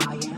I am.